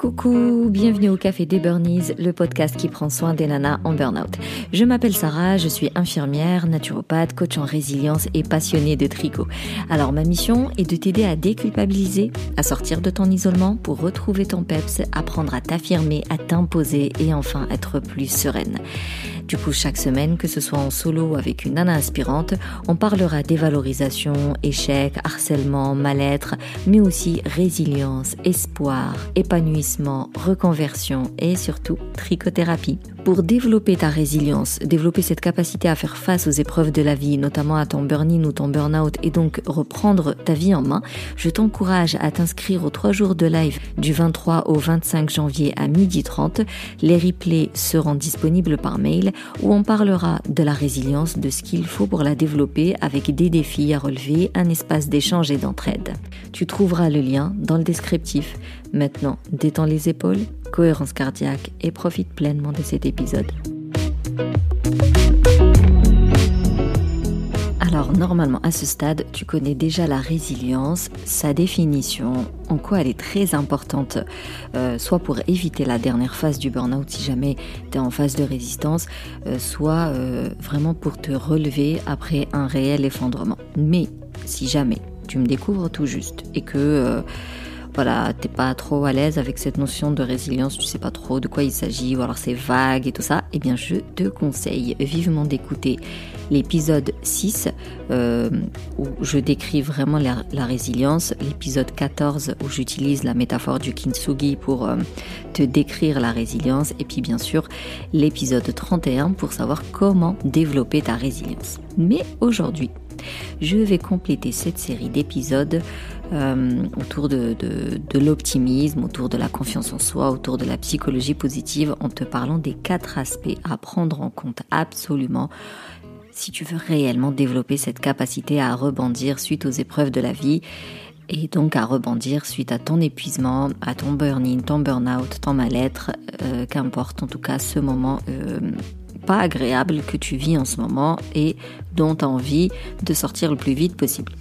Coucou, bienvenue au Café des Burnies, le podcast qui prend soin des nanas en burn-out. Je m'appelle Sarah, je suis infirmière, naturopathe, coach en résilience et passionnée de tricot. Alors ma mission est de t'aider à déculpabiliser, à sortir de ton isolement pour retrouver ton peps, apprendre à t'affirmer, à t'imposer et enfin être plus sereine. Du coup, chaque semaine, que ce soit en solo ou avec une nana inspirante, on parlera dévalorisation, échec, harcèlement, mal-être, mais aussi résilience, espoir, épanouissement, reconversion et surtout trichothérapie. Pour développer ta résilience, développer cette capacité à faire face aux épreuves de la vie, notamment à ton burn-in ou ton burn-out, et donc reprendre ta vie en main, je t'encourage à t'inscrire aux trois jours de live du 23 au 25 janvier à 12h30. Les replays seront disponibles par mail où on parlera de la résilience, de ce qu'il faut pour la développer avec des défis à relever, un espace d'échange et d'entraide. Tu trouveras le lien dans le descriptif. Maintenant, détends les épaules, cohérence cardiaque et profite pleinement de cet épisode. Alors normalement à ce stade, tu connais déjà la résilience, sa définition, en quoi elle est très importante, euh, soit pour éviter la dernière phase du burn-out si jamais tu es en phase de résistance, euh, soit euh, vraiment pour te relever après un réel effondrement. Mais si jamais tu me découvres tout juste et que voilà, t'es pas trop à l'aise avec cette notion de résilience, tu sais pas trop de quoi il s'agit, ou alors c'est vague et tout ça, eh bien je te conseille vivement d'écouter l'épisode 6 euh, où je décris vraiment la, résilience, l'épisode 14 où j'utilise la métaphore du kintsugi pour euh, te décrire la résilience et puis bien sûr l'épisode 31 pour savoir comment développer ta résilience. Mais aujourd'hui, je vais compléter cette série d'épisodes euh, autour de, l'optimisme, autour de la confiance en soi, autour de la psychologie positive, en te parlant des quatre aspects à prendre en compte absolument si tu veux réellement développer cette capacité à rebondir suite aux épreuves de la vie et donc à rebondir suite à ton épuisement, à ton burn-in, ton burn-out, ton mal-être, euh, qu'importe en tout cas ce moment euh, pas agréable que tu vis en ce moment et dont tu as envie de sortir le plus vite possible.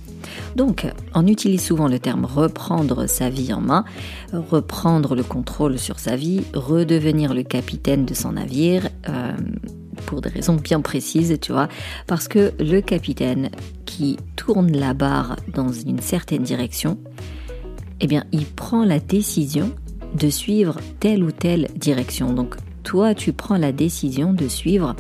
Donc, on utilise souvent le terme reprendre sa vie en main, reprendre le contrôle sur sa vie, redevenir le capitaine de son navire. Euh, pour des raisons bien précises, tu vois, parce que le capitaine qui tourne la barre dans une certaine direction, eh bien, il prend la décision de suivre telle ou telle direction. Donc, toi, tu prends la décision de suivre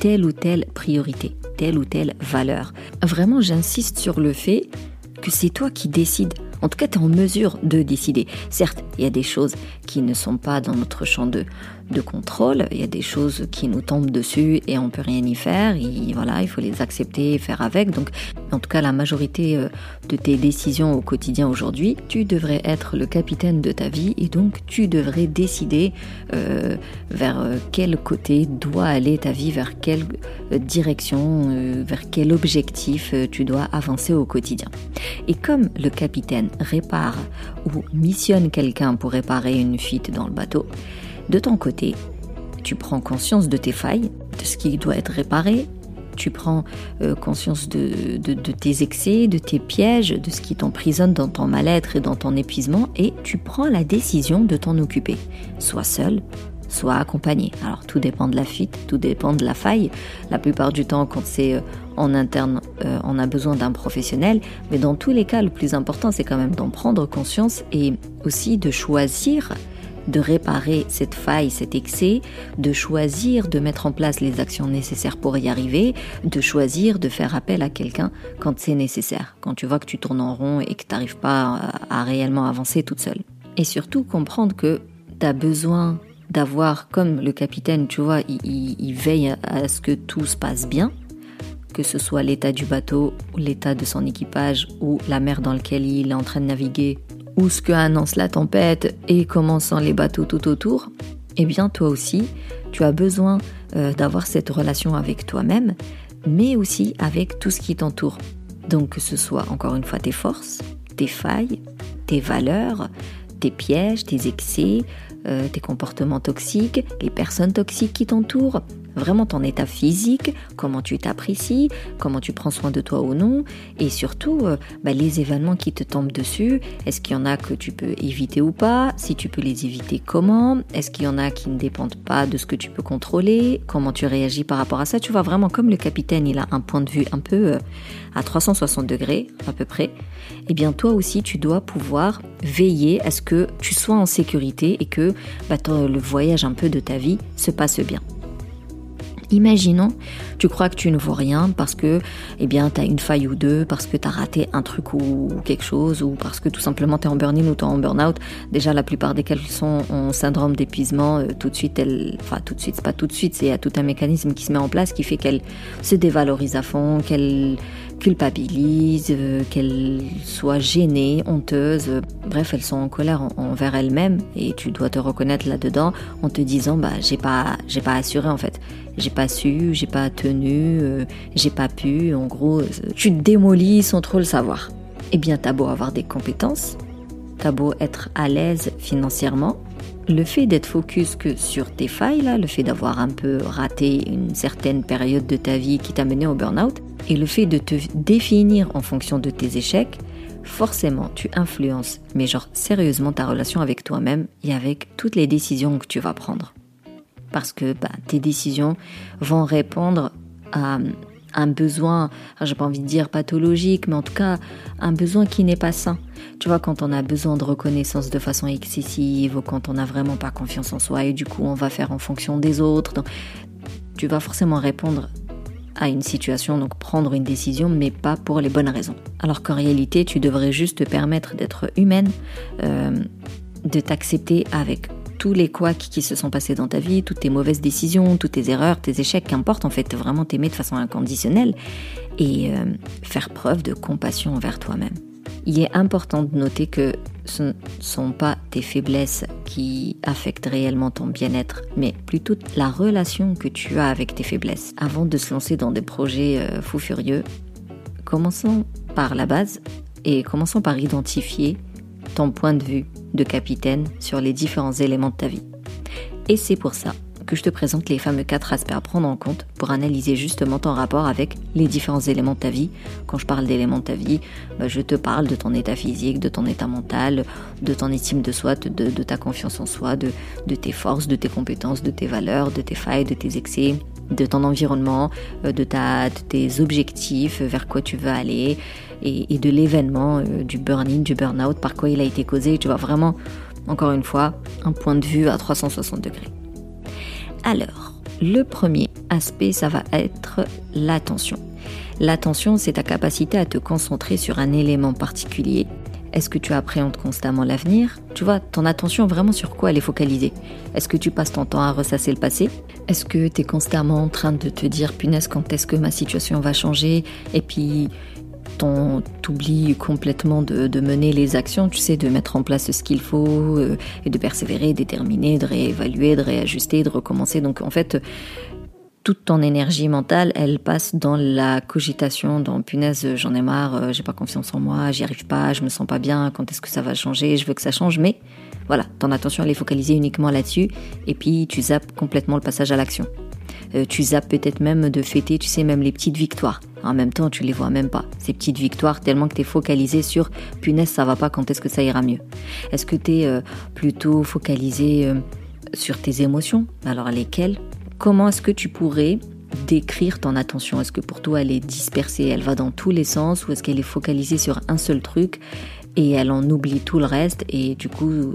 telle ou telle priorité, telle ou telle valeur. Vraiment, j'insiste sur le fait que c'est toi qui décides. En tout cas, tu es en mesure de décider. Certes, il y a des choses qui ne sont pas dans notre champ de, de contrôle. Il y a des choses qui nous tombent dessus et on peut rien y faire. Et voilà, il faut les accepter et faire avec. Donc, en tout cas, la majorité euh, de tes décisions au quotidien aujourd'hui, tu devrais être le capitaine de ta vie et donc tu devrais décider euh, vers euh, quel côté doit aller ta vie, vers quelle direction, vers quel objectif tu dois avancer au quotidien. Et comme le capitaine répare ou missionne quelqu'un pour réparer une fuite dans le bateau, de ton côté, tu prends conscience de tes failles, de ce qui doit être réparé, tu prends euh, conscience de, tes excès, de tes pièges, de ce qui t'emprisonne dans ton mal-être et dans ton épuisement, et tu prends la décision de t'en occuper, soit seul, soit accompagné. Alors tout dépend de la fuite, tout dépend de la faille. La plupart du temps, quand c'est euh, en interne, euh, on a besoin d'un professionnel, mais dans tous les cas, le plus important, c'est quand même d'en prendre conscience et aussi de choisir de réparer cette faille, cet excès, de choisir de mettre en place les actions nécessaires pour y arriver, de choisir de faire appel à quelqu'un quand c'est nécessaire, quand tu vois que tu tournes en rond et que tu n'arrives pas à, réellement avancer toute seule. Et surtout comprendre que tu as besoin d'avoir, comme le capitaine, tu vois, il, veille à ce que tout se passe bien, que ce soit l'état du bateau, l'état de son équipage ou la mer dans laquelle il est en train de naviguer ou ce que annonce la tempête et comment sont les bateaux tout autour, eh bien toi aussi, tu as besoin euh, d'avoir cette relation avec toi-même, mais aussi avec tout ce qui t'entoure. Donc que ce soit encore une fois tes forces, tes failles, tes valeurs, tes pièges, tes excès, euh, tes comportements toxiques, les personnes toxiques qui t'entourent, vraiment ton état physique, comment tu t'apprécies, comment tu prends soin de toi ou non, et surtout euh, bah, les événements qui te tombent dessus. Est-ce qu'il y en a que tu peux éviter ou pas? Si tu peux les éviter, comment? Est-ce qu'il y en a qui ne dépendent pas de ce que tu peux contrôler? Comment tu réagis par rapport à ça? Tu vois vraiment comme le capitaine, il a un point de vue un peu euh, à 360 degrés à peu près. Eh bien toi aussi, tu dois pouvoir veiller à ce que tu sois en sécurité et que bah, le voyage un peu de ta vie se passe bien. Imaginons, tu crois que tu ne vois rien parce que, eh bien, tu as une faille ou deux, parce que tu as raté un truc ou quelque chose, ou parce que tout simplement tu es en burn-in ou tu es en burn-out. Déjà, la plupart desquels sont en syndrome d'épuisement, euh, tout de suite, elle, enfin, tout de suite, c'est pas tout de suite, c'est tout un mécanisme qui se met en place qui fait qu'elle se dévalorise à fond, qu'elle culpabilise, euh, qu'elle soit gênée, honteuse. Bref, elles sont en colère envers elles-mêmes et tu dois te reconnaître là-dedans en te disant, bah, j'ai pas, j'ai pas assuré en fait j'ai pas su, j'ai pas tenu, euh, j'ai pas pu, en gros, euh, tu te démolis sans trop le savoir. Eh bien, t'as beau avoir des compétences, t'as beau être à l'aise financièrement, le fait d'être focus que sur tes failles, là, le fait d'avoir un peu raté une certaine période de ta vie qui t'a mené au burn-out, et le fait de te définir en fonction de tes échecs, forcément tu influences, mais genre sérieusement, ta relation avec toi-même et avec toutes les décisions que tu vas prendre. Parce que bah, tes décisions vont répondre à un besoin, j'ai pas envie de dire pathologique, mais en tout cas un besoin qui n'est pas sain. Tu vois, quand on a besoin de reconnaissance de façon excessive ou quand on n'a vraiment pas confiance en soi et du coup on va faire en fonction des autres, tu vas forcément répondre à une situation, donc prendre une décision, mais pas pour les bonnes raisons. Alors qu'en réalité, tu devrais juste te permettre d'être humaine, euh, de t'accepter avec tous les couacs qui se sont passés dans ta vie, toutes tes mauvaises décisions, toutes tes erreurs, tes échecs, qu'importe, en fait, vraiment t'aimer de façon inconditionnelle et euh, faire preuve de compassion envers toi-même. Il est important de noter que ce ne sont pas tes faiblesses qui affectent réellement ton bien-être, mais plutôt la relation que tu as avec tes faiblesses. Avant de se lancer dans des projets euh, fous furieux, commençons par la base et commençons par identifier ton point de vue de capitaine sur les différents éléments de ta vie. Et c'est pour ça que je te présente les fameux quatre aspects à prendre en compte pour analyser justement ton rapport avec les différents éléments de ta vie. Quand je parle d'éléments de ta vie, bah, je te parle de ton état physique, de ton état mental, de ton estime de soi, de, ta confiance en soi, de, tes forces, de tes compétences, de tes valeurs, de tes failles, de tes excès, de ton environnement, euh, de, ta, de tes objectifs, vers quoi tu veux aller, et, de l'événement euh, du burn-in, du burn-out, par quoi il a été causé. Tu vois vraiment, encore une fois, un point de vue à 360 degrés. Alors, le premier aspect, ça va être l'attention. L'attention, c'est ta capacité à te concentrer sur un élément particulier. Est-ce que tu appréhendes constamment l'avenir? Tu vois, ton attention vraiment sur quoi elle est focalisée? Est-ce que tu passes ton temps à ressasser le passé? Est-ce que tu es constamment en train de te dire, punaise, quand est-ce que ma situation va changer? Et puis, t'oublies complètement de, mener les actions, tu sais, de mettre en place ce qu'il faut euh, et de persévérer, déterminer, de réévaluer, de réajuster, de recommencer. Donc en fait, toute ton énergie mentale, elle passe dans la cogitation, dans punaise, j'en ai marre, euh, j'ai pas confiance en moi, j'y arrive pas, je me sens pas bien, quand est-ce que ça va changer, je veux que ça change, mais voilà, ton attention elle est focalisée uniquement là-dessus, et puis tu zappes complètement le passage à l'action. Euh, tu zappes peut-être même de fêter, tu sais, même les petites victoires. En même temps, tu les vois même pas. Ces petites victoires, tellement que tu es focalisé sur punaise, ça va pas, quand est-ce que ça ira mieux? Est-ce que tu es euh, plutôt focalisé euh, sur tes émotions? Alors lesquelles? Comment est-ce que tu pourrais décrire ton attention? Est-ce que pour toi elle est dispersée, elle va dans tous les sens ou est-ce qu'elle est focalisée sur un seul truc et elle en oublie tout le reste et du coup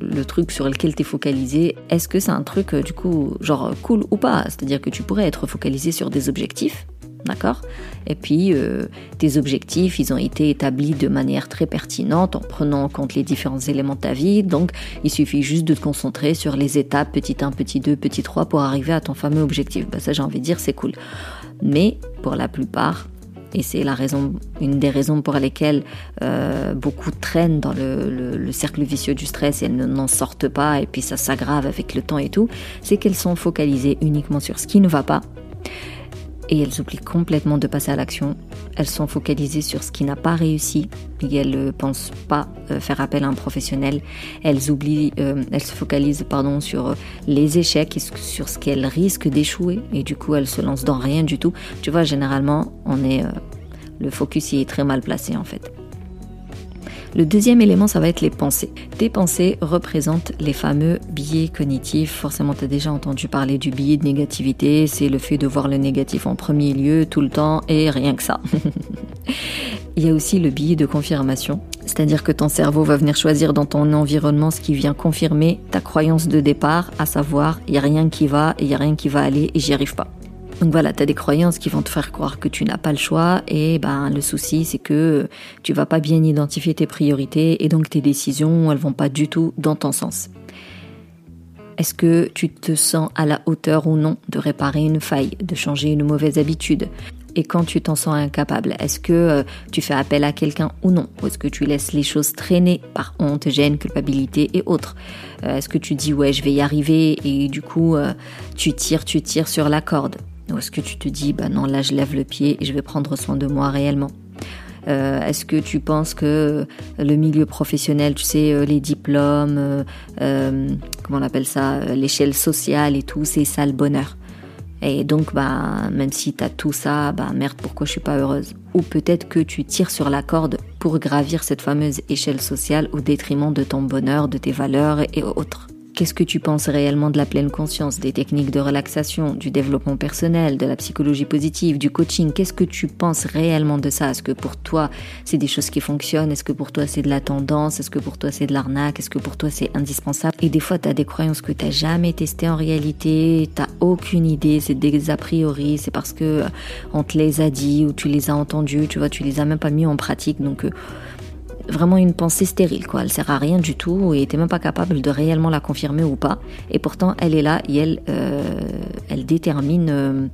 le truc sur lequel tu es focalisé, est-ce que c'est un truc euh, du coup genre cool ou pas? C'est-à-dire que tu pourrais être focalisé sur des objectifs, d'accord? Et puis euh, tes objectifs, ils ont été établis de manière très pertinente en prenant en compte les différents éléments de ta vie, donc il suffit juste de te concentrer sur les étapes petit 1, petit 2, petit 3 pour arriver à ton fameux objectif. Bah, ça j'ai envie de dire c'est cool. Mais pour la plupart, et c'est la raison, une des raisons pour lesquelles euh, beaucoup traînent dans le, cercle vicieux du stress et elles n'en sortent pas et puis ça s'aggrave avec le temps et tout, c'est qu'elles sont focalisées uniquement sur ce qui ne va pas et elles oublient complètement de passer à l'action. Elles sont focalisées sur ce qui n'a pas réussi et elles ne pensent pas euh, faire appel à un professionnel. Elles oublient, euh, elles se focalisent pardon sur les échecs et sur ce qu'elles risquent d'échouer et du coup elles se lancent dans rien du tout. Tu vois, généralement, on est euh, le focus y est très mal placé en fait. Le deuxième élément, ça va être les pensées. Tes pensées représentent les fameux biais cognitifs. Forcément, tu as déjà entendu parler du biais de négativité. C'est le fait de voir le négatif en premier lieu tout le temps et rien que ça. Il y a aussi le biais de confirmation, c'est-à-dire que ton cerveau va venir choisir dans ton environnement ce qui vient confirmer ta croyance de départ, à savoir il n'y a rien qui va, il n'y a rien qui va aller et j'y arrive pas. Donc voilà, tu as des croyances qui vont te faire croire que tu n'as pas le choix et ben le souci c'est que tu vas pas bien identifier tes priorités et donc tes décisions, elles vont pas du tout dans ton sens. Est-ce que tu te sens à la hauteur ou non de réparer une faille, de changer une mauvaise habitude? Et quand tu t'en sens incapable, est-ce que euh, tu fais appel à quelqu'un ou non? Ou est-ce que tu laisses les choses traîner par honte, gêne, culpabilité et autres? Euh, Est-ce que tu dis ouais je vais y arriver et du coup euh, tu tires, tu tires sur la corde? Ou est-ce que tu te dis, bah non, là je lève le pied et je vais prendre soin de moi réellement euh, Est-ce que tu penses que le milieu professionnel, tu sais, euh, les diplômes, euh, euh, comment on appelle ça, l'échelle sociale et tout, c'est ça le bonheur et donc, bah, même si tu as tout ça, bah, merde, pourquoi je suis pas heureuse Ou peut-être que tu tires sur la corde pour gravir cette fameuse échelle sociale au détriment de ton bonheur, de tes valeurs et autres. Qu'est-ce que tu penses réellement de la pleine conscience, des techniques de relaxation, du développement personnel, de la psychologie positive, du coaching? Qu'est-ce que tu penses réellement de ça? Est-ce que pour toi, c'est des choses qui fonctionnent? Est-ce que pour toi, c'est de la tendance? Est-ce que pour toi, c'est de l'arnaque? Est-ce que pour toi, c'est indispensable? Et des fois, tu as des croyances que tu jamais testées en réalité, tu aucune idée, c'est des a priori, c'est parce que euh, on te les a dit ou tu les as entendus, tu vois, tu les as même pas mis en pratique. Donc, euh, vraiment une pensée stérile, quoi. Elle sert à rien du tout et t'es même pas capable de réellement la confirmer ou pas. Et pourtant, elle est là et elle, euh, elle détermine euh,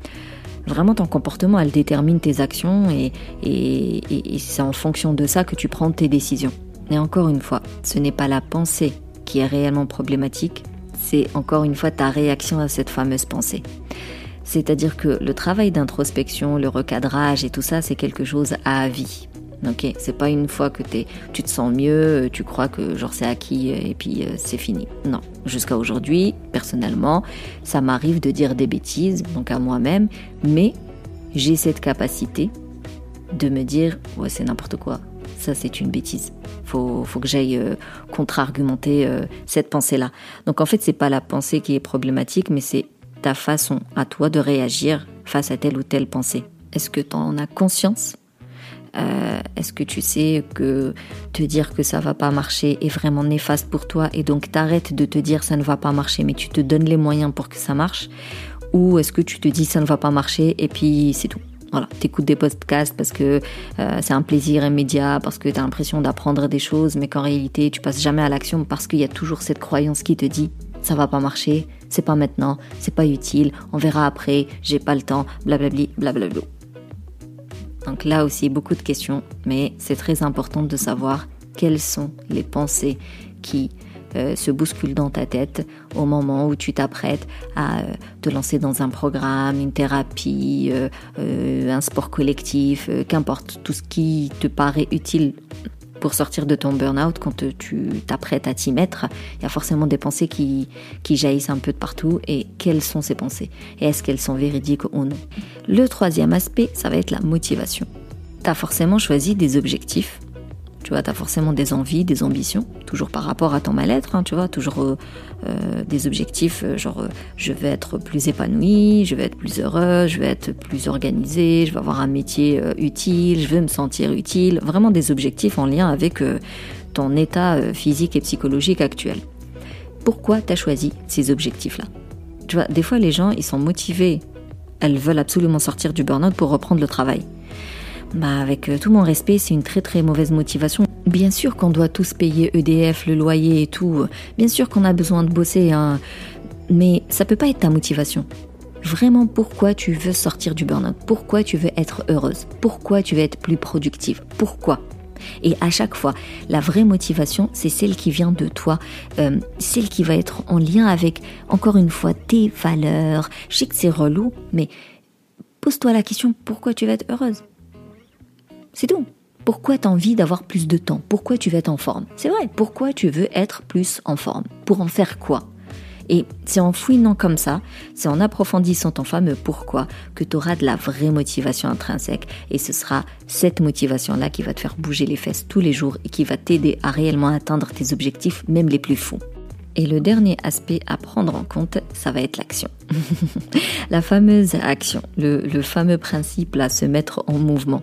vraiment ton comportement, elle détermine tes actions et, et, et c'est en fonction de ça que tu prends tes décisions. Et encore une fois, ce n'est pas la pensée qui est réellement problématique, c'est encore une fois ta réaction à cette fameuse pensée. C'est-à-dire que le travail d'introspection, le recadrage et tout ça, c'est quelque chose à vie. Ok, c'est pas une fois que es, tu te sens mieux, tu crois que genre c'est acquis et puis euh, c'est fini. Non, jusqu'à aujourd'hui, personnellement, ça m'arrive de dire des bêtises, donc à moi-même, mais j'ai cette capacité de me dire ouais c'est n'importe quoi, ça c'est une bêtise. Faut, faut que j'aille euh, contre-argumenter euh, cette pensée-là. Donc en fait c'est pas la pensée qui est problématique, mais c'est ta façon à toi de réagir face à telle ou telle pensée. Est-ce que tu en as conscience? Euh, est-ce que tu sais que te dire que ça va pas marcher est vraiment néfaste pour toi et donc t'arrêtes de te dire ça ne va pas marcher mais tu te donnes les moyens pour que ça marche? Ou est-ce que tu te dis ça ne va pas marcher et puis c'est tout? Voilà, t'écoutes des podcasts parce que euh, c'est un plaisir immédiat, parce que t'as l'impression d'apprendre des choses, mais qu'en réalité tu passes jamais à l'action parce qu'il y a toujours cette croyance qui te dit ça va pas marcher, c'est pas maintenant, c'est pas utile, on verra après, j'ai pas le temps, blablabli, blablabla. Donc là aussi, beaucoup de questions, mais c'est très important de savoir quelles sont les pensées qui euh, se bousculent dans ta tête au moment où tu t'apprêtes à euh, te lancer dans un programme, une thérapie, euh, un sport collectif, qu'importe, tout ce qui te paraît utile pour sortir de ton burn-out, quand tu t'apprêtes à t'y mettre, il y a forcément des pensées qui, qui jaillissent un peu de partout. Et quelles sont ces pensées? Et est-ce qu'elles sont véridiques ou non? Le troisième aspect, ça va être la motivation. Tu as forcément choisi des objectifs tu vois, as forcément des envies, des ambitions, toujours par rapport à ton mal-être, hein, tu vois, toujours euh, euh, des objectifs, euh, genre je vais être plus épanouie, je vais être plus heureuse, je vais être plus organisée, je vais avoir un métier utile, je veux me sentir utile, vraiment des objectifs en lien avec ton état physique et psychologique actuel. Pourquoi tu as choisi ces objectifs-là? Tu vois, des fois les gens, ils sont motivés, elles veulent absolument sortir du burn-out pour reprendre le travail bah avec euh, tout mon respect, c'est une très très mauvaise motivation. Bien sûr qu'on doit tous payer EDF, le loyer et tout. Bien sûr qu'on a besoin de bosser, hein. mais ça peut pas être ta motivation. Vraiment, pourquoi tu veux sortir du burn-out? Pourquoi tu veux être heureuse? Pourquoi tu veux être plus productive? Pourquoi? Et à chaque fois, la vraie motivation, c'est celle qui vient de toi, euh, celle qui va être en lien avec, encore une fois, tes valeurs. Je sais que c'est relou, mais pose-toi la question pourquoi tu veux être heureuse? C'est tout. Pourquoi tu as envie d'avoir plus de temps? Pourquoi tu veux être en forme? C'est vrai, pourquoi tu veux être plus en forme? Pour en faire quoi? Et c'est en fouinant comme ça, c'est en approfondissant ton fameux pourquoi que tu auras de la vraie motivation intrinsèque. Et ce sera cette motivation-là qui va te faire bouger les fesses tous les jours et qui va t'aider à réellement atteindre tes objectifs, même les plus fous. Et le dernier aspect à prendre en compte, ça va être l'action. la fameuse action, le, le fameux principe à se mettre en mouvement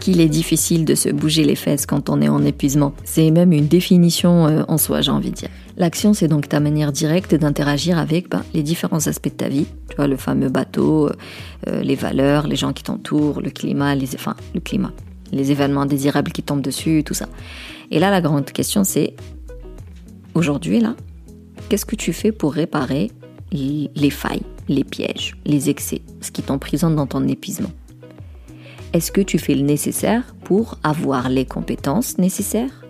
qu'il est difficile de se bouger les fesses quand on est en épuisement. C'est même une définition euh, en soi, j'ai envie de dire. L'action, c'est donc ta manière directe d'interagir avec ben, les différents aspects de ta vie. Tu vois, le fameux bateau, euh, euh, les valeurs, les gens qui t'entourent, le climat, les, enfin, le climat, les événements désirables qui tombent dessus, tout ça. Et là, la grande question, c'est aujourd'hui, là, qu'est-ce que tu fais pour réparer les failles, les pièges, les excès, ce qui t'emprisonne dans ton épuisement? Est-ce que tu fais le nécessaire pour avoir les compétences nécessaires?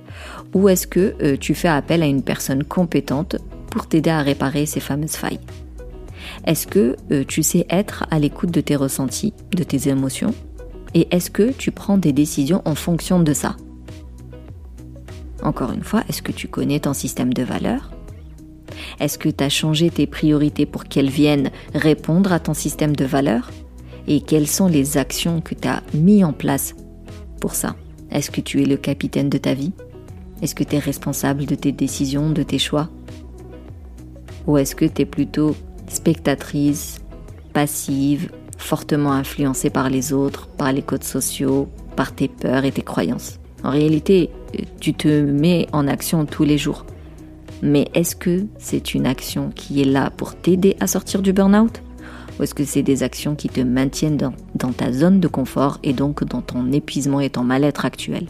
Ou est-ce que euh, tu fais appel à une personne compétente pour t'aider à réparer ces fameuses failles? Est-ce que euh, tu sais être à l'écoute de tes ressentis, de tes émotions? Et est-ce que tu prends des décisions en fonction de ça? Encore une fois, est-ce que tu connais ton système de valeurs? Est-ce que tu as changé tes priorités pour qu'elles viennent répondre à ton système de valeurs? Et quelles sont les actions que tu as mis en place pour ça? Est-ce que tu es le capitaine de ta vie? Est-ce que tu es responsable de tes décisions, de tes choix? Ou est-ce que tu es plutôt spectatrice, passive, fortement influencée par les autres, par les codes sociaux, par tes peurs et tes croyances? En réalité, tu te mets en action tous les jours. Mais est-ce que c'est une action qui est là pour t'aider à sortir du burn-out? Ou est-ce que c'est des actions qui te maintiennent dans, ta zone de confort et donc dans ton épuisement et ton mal-être actuel?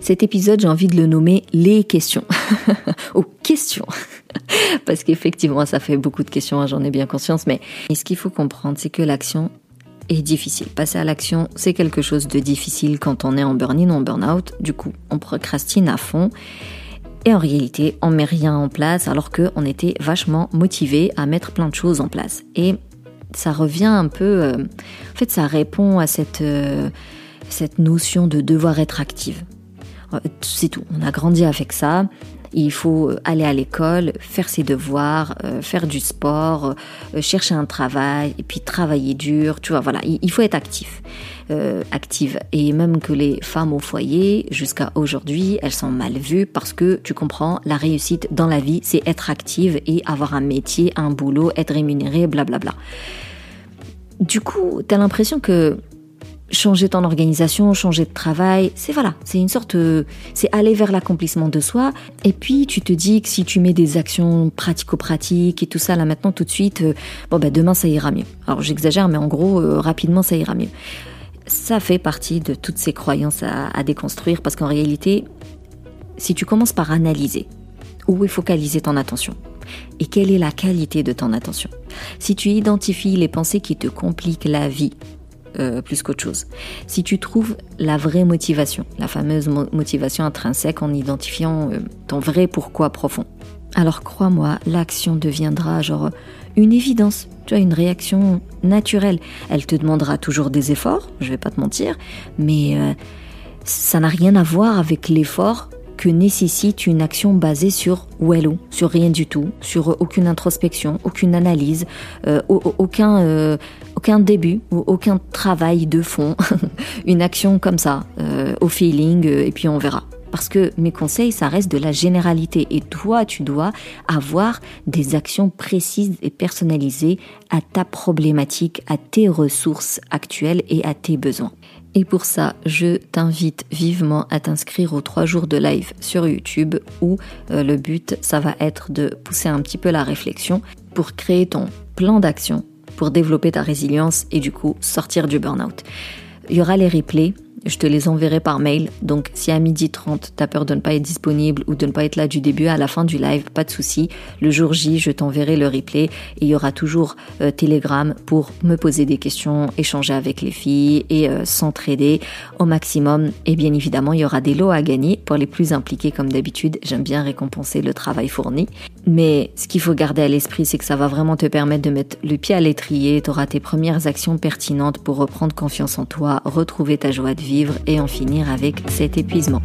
Cet épisode, j'ai envie de le nommer les questions. Aux questions. Parce qu'effectivement, ça fait beaucoup de questions, hein, j'en ai bien conscience, mais ce qu'il faut comprendre, c'est que l'action est difficile. Passer à l'action, c'est quelque chose de difficile quand on est en burn-in ou en burn-out. Du coup, on procrastine à fond. Et en réalité, on met rien en place alors qu'on était vachement motivé à mettre plein de choses en place. Et ça revient un peu. Euh, en fait, ça répond à cette, euh, cette notion de devoir être active. Euh, c'est tout. On a grandi avec ça. Il faut aller à l'école, faire ses devoirs, faire du sport, chercher un travail et puis travailler dur. Tu vois, voilà, il faut être actif. Euh, active. Et même que les femmes au foyer, jusqu'à aujourd'hui, elles sont mal vues parce que tu comprends, la réussite dans la vie, c'est être active et avoir un métier, un boulot, être rémunéré, blablabla. Du coup, tu as l'impression que changer ton organisation, changer de travail, c'est voilà, c'est une sorte, c'est aller vers l'accomplissement de soi. Et puis tu te dis que si tu mets des actions pratico-pratiques et tout ça là maintenant tout de suite, euh, bon ben demain ça ira mieux. Alors j'exagère, mais en gros euh, rapidement ça ira mieux ça fait partie de toutes ces croyances à, déconstruire parce qu'en réalité, si tu commences par analyser où est focaliser ton attention et quelle est la qualité de ton attention, si tu identifies les pensées qui te compliquent la vie euh, plus qu'autre chose, si tu trouves la vraie motivation, la fameuse motivation intrinsèque en identifiant euh, ton vrai pourquoi profond, alors crois-moi, l'action deviendra genre une évidence, tu as une réaction naturelle. Elle te demandera toujours des efforts, je vais pas te mentir, mais euh, ça n'a rien à voir avec l'effort que nécessite une action basée sur Wello, sur rien du tout, sur aucune introspection, aucune analyse, aucun, aucun début ou aucun travail de fond. une action comme ça, au feeling, et puis on verra. Parce que mes conseils, ça reste de la généralité. Et toi, tu dois avoir des actions précises et personnalisées à ta problématique, à tes ressources actuelles et à tes besoins. Et pour ça, je t'invite vivement à t'inscrire aux trois jours de live sur YouTube où euh, le but, ça va être de pousser un petit peu la réflexion pour créer ton plan d'action pour développer ta résilience et du coup sortir du burn-out. Il y aura les replays je te les enverrai par mail. Donc si à midi 30, tu as peur de ne pas être disponible ou de ne pas être là du début à la fin du live, pas de souci. Le jour J, je t'enverrai le replay et il y aura toujours euh, Telegram pour me poser des questions, échanger avec les filles et euh, s'entraider au maximum. Et bien évidemment, il y aura des lots à gagner pour les plus impliqués comme d'habitude. J'aime bien récompenser le travail fourni. Mais ce qu'il faut garder à l'esprit, c'est que ça va vraiment te permettre de mettre le pied à l'étrier, tu auras tes premières actions pertinentes pour reprendre confiance en toi, retrouver ta joie de vivre et en finir avec cet épuisement.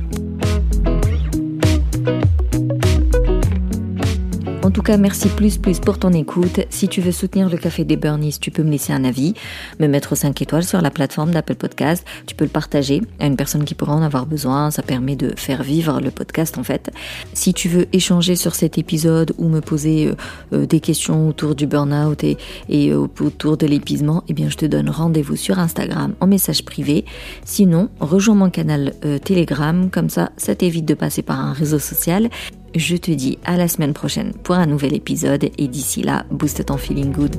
Tout cas, merci plus plus pour ton écoute. Si tu veux soutenir le Café des Burnies, tu peux me laisser un avis, me mettre 5 étoiles sur la plateforme d'Apple Podcast. Tu peux le partager à une personne qui pourra en avoir besoin. Ça permet de faire vivre le podcast en fait. Si tu veux échanger sur cet épisode ou me poser euh, euh, des questions autour du burn-out et, et euh, autour de l'épuisement, eh bien je te donne rendez-vous sur Instagram en message privé. Sinon, rejoins mon canal Telegram, comme ça, ça t'évite de passer par un réseau social. Je te dis à la semaine prochaine pour un nouvel épisode et d'ici là, booste ton feeling good.